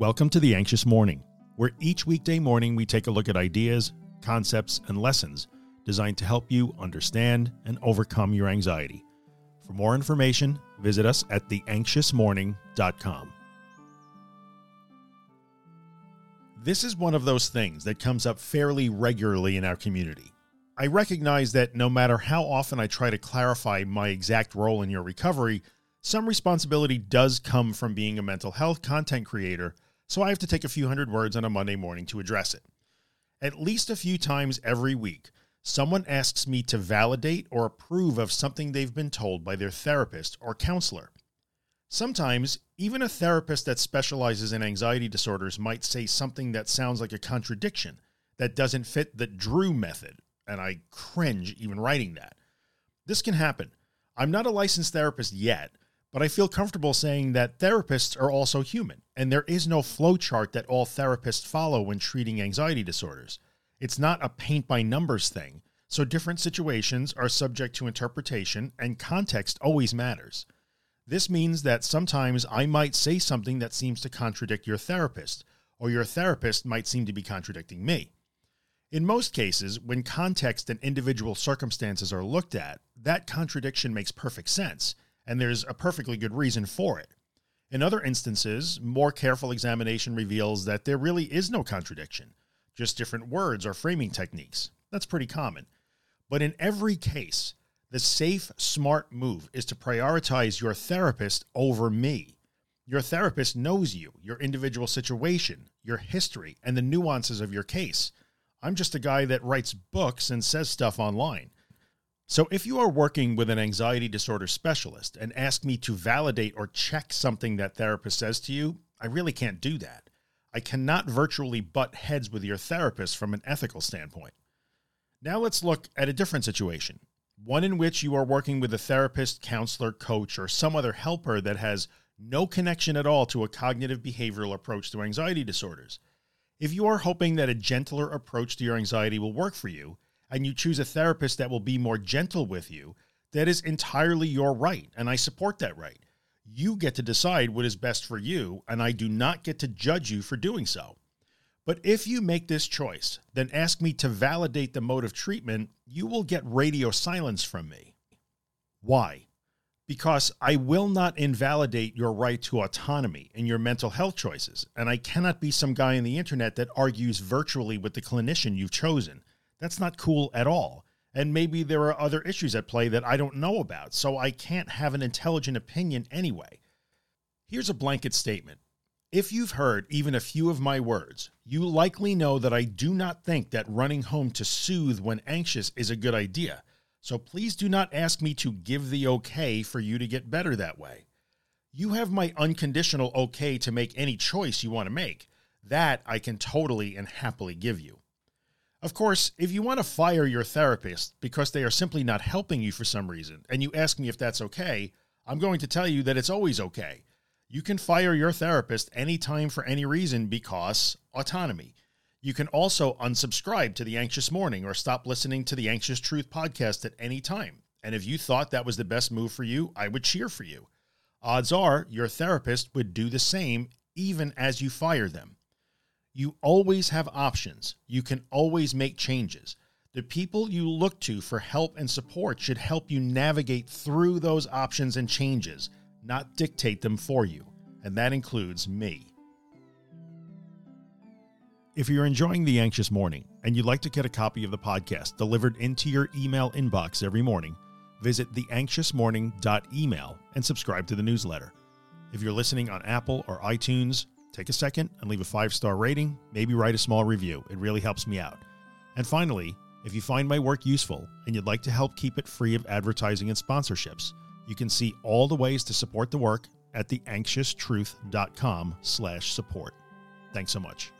Welcome to The Anxious Morning, where each weekday morning we take a look at ideas, concepts, and lessons designed to help you understand and overcome your anxiety. For more information, visit us at theanxiousmorning.com. This is one of those things that comes up fairly regularly in our community. I recognize that no matter how often I try to clarify my exact role in your recovery, some responsibility does come from being a mental health content creator so I have to take a few hundred words on a Monday morning to address it. At least a few times every week, someone asks me to validate or approve of something they've been told by their therapist or counselor. Sometimes, even a therapist that specializes in anxiety disorders might say something that sounds like a contradiction that doesn't fit the Drew method, and I cringe even writing that. This can happen. I'm not a licensed therapist yet, but I feel comfortable saying that therapists are also human, and there is no flowchart that all therapists follow when treating anxiety disorders. It's not a paint by numbers thing, so different situations are subject to interpretation, and context always matters. This means that sometimes I might say something that seems to contradict your therapist, or your therapist might seem to be contradicting me. In most cases, when context and individual circumstances are looked at, that contradiction makes perfect sense and there's a perfectly good reason for it. In other instances, more careful examination reveals that there really is no contradiction, just different words or framing techniques. That's pretty common. But in every case, the safe, smart move is to prioritize your therapist over me. Your therapist knows you, your individual situation, your history, and the nuances of your case. I'm just a guy that writes books and says stuff online. So if you are working with an anxiety disorder specialist and ask me to validate or check something that therapist says to you, I really can't do that. I cannot virtually butt heads with your therapist from an ethical standpoint. Now let's look at a different situation, one in which you are working with a therapist, counselor, coach, or some other helper that has no connection at all to a cognitive behavioral approach to anxiety disorders. If you are hoping that a gentler approach to your anxiety will work for you, and you choose a therapist that will be more gentle with you, that is entirely your right. And I support that right. You get to decide what is best for you, and I do not get to judge you for doing so. But if you make this choice, then ask me to validate the mode of treatment, you will get radio silence from me. Why? Because I will not invalidate your right to autonomy and your mental health choices, and I cannot be some guy on the internet that argues virtually with the clinician you've chosen. That's not cool at all. And maybe there are other issues at play that I don't know about, so I can't have an intelligent opinion anyway. Here's a blanket statement. If you've heard even a few of my words, you likely know that I do not think that running home to soothe when anxious is a good idea. So please do not ask me to give the okay for you to get better that way. You have my unconditional okay to make any choice you want to make. That I can totally and happily give you. Of course, if you want to fire your therapist because they are simply not helping you for some reason, and you ask me if that's okay, I'm going to tell you that it's always okay. You can fire your therapist anytime for any reason because autonomy. You can also unsubscribe to The Anxious Morning or stop listening to The Anxious Truth podcast at any time. And if you thought that was the best move for you, I would cheer for you. Odds are your therapist would do the same even as you fire them. You always have options. You can always make changes. The people you look to for help and support should help you navigate through those options and changes, not dictate them for you. And that includes me. If you're enjoying The Anxious Morning and you'd like to get a copy of the podcast delivered into your email inbox every morning, visit theanxiousmorning.email and subscribe to the newsletter. If you're listening on Apple or iTunes, take a second and leave a five star rating, maybe write a small review. It really helps me out. And finally, if you find my work useful and you'd like to help keep it free of advertising and sponsorships, you can see all the ways to support the work at theanxioustruth.com slash support. Thanks so much.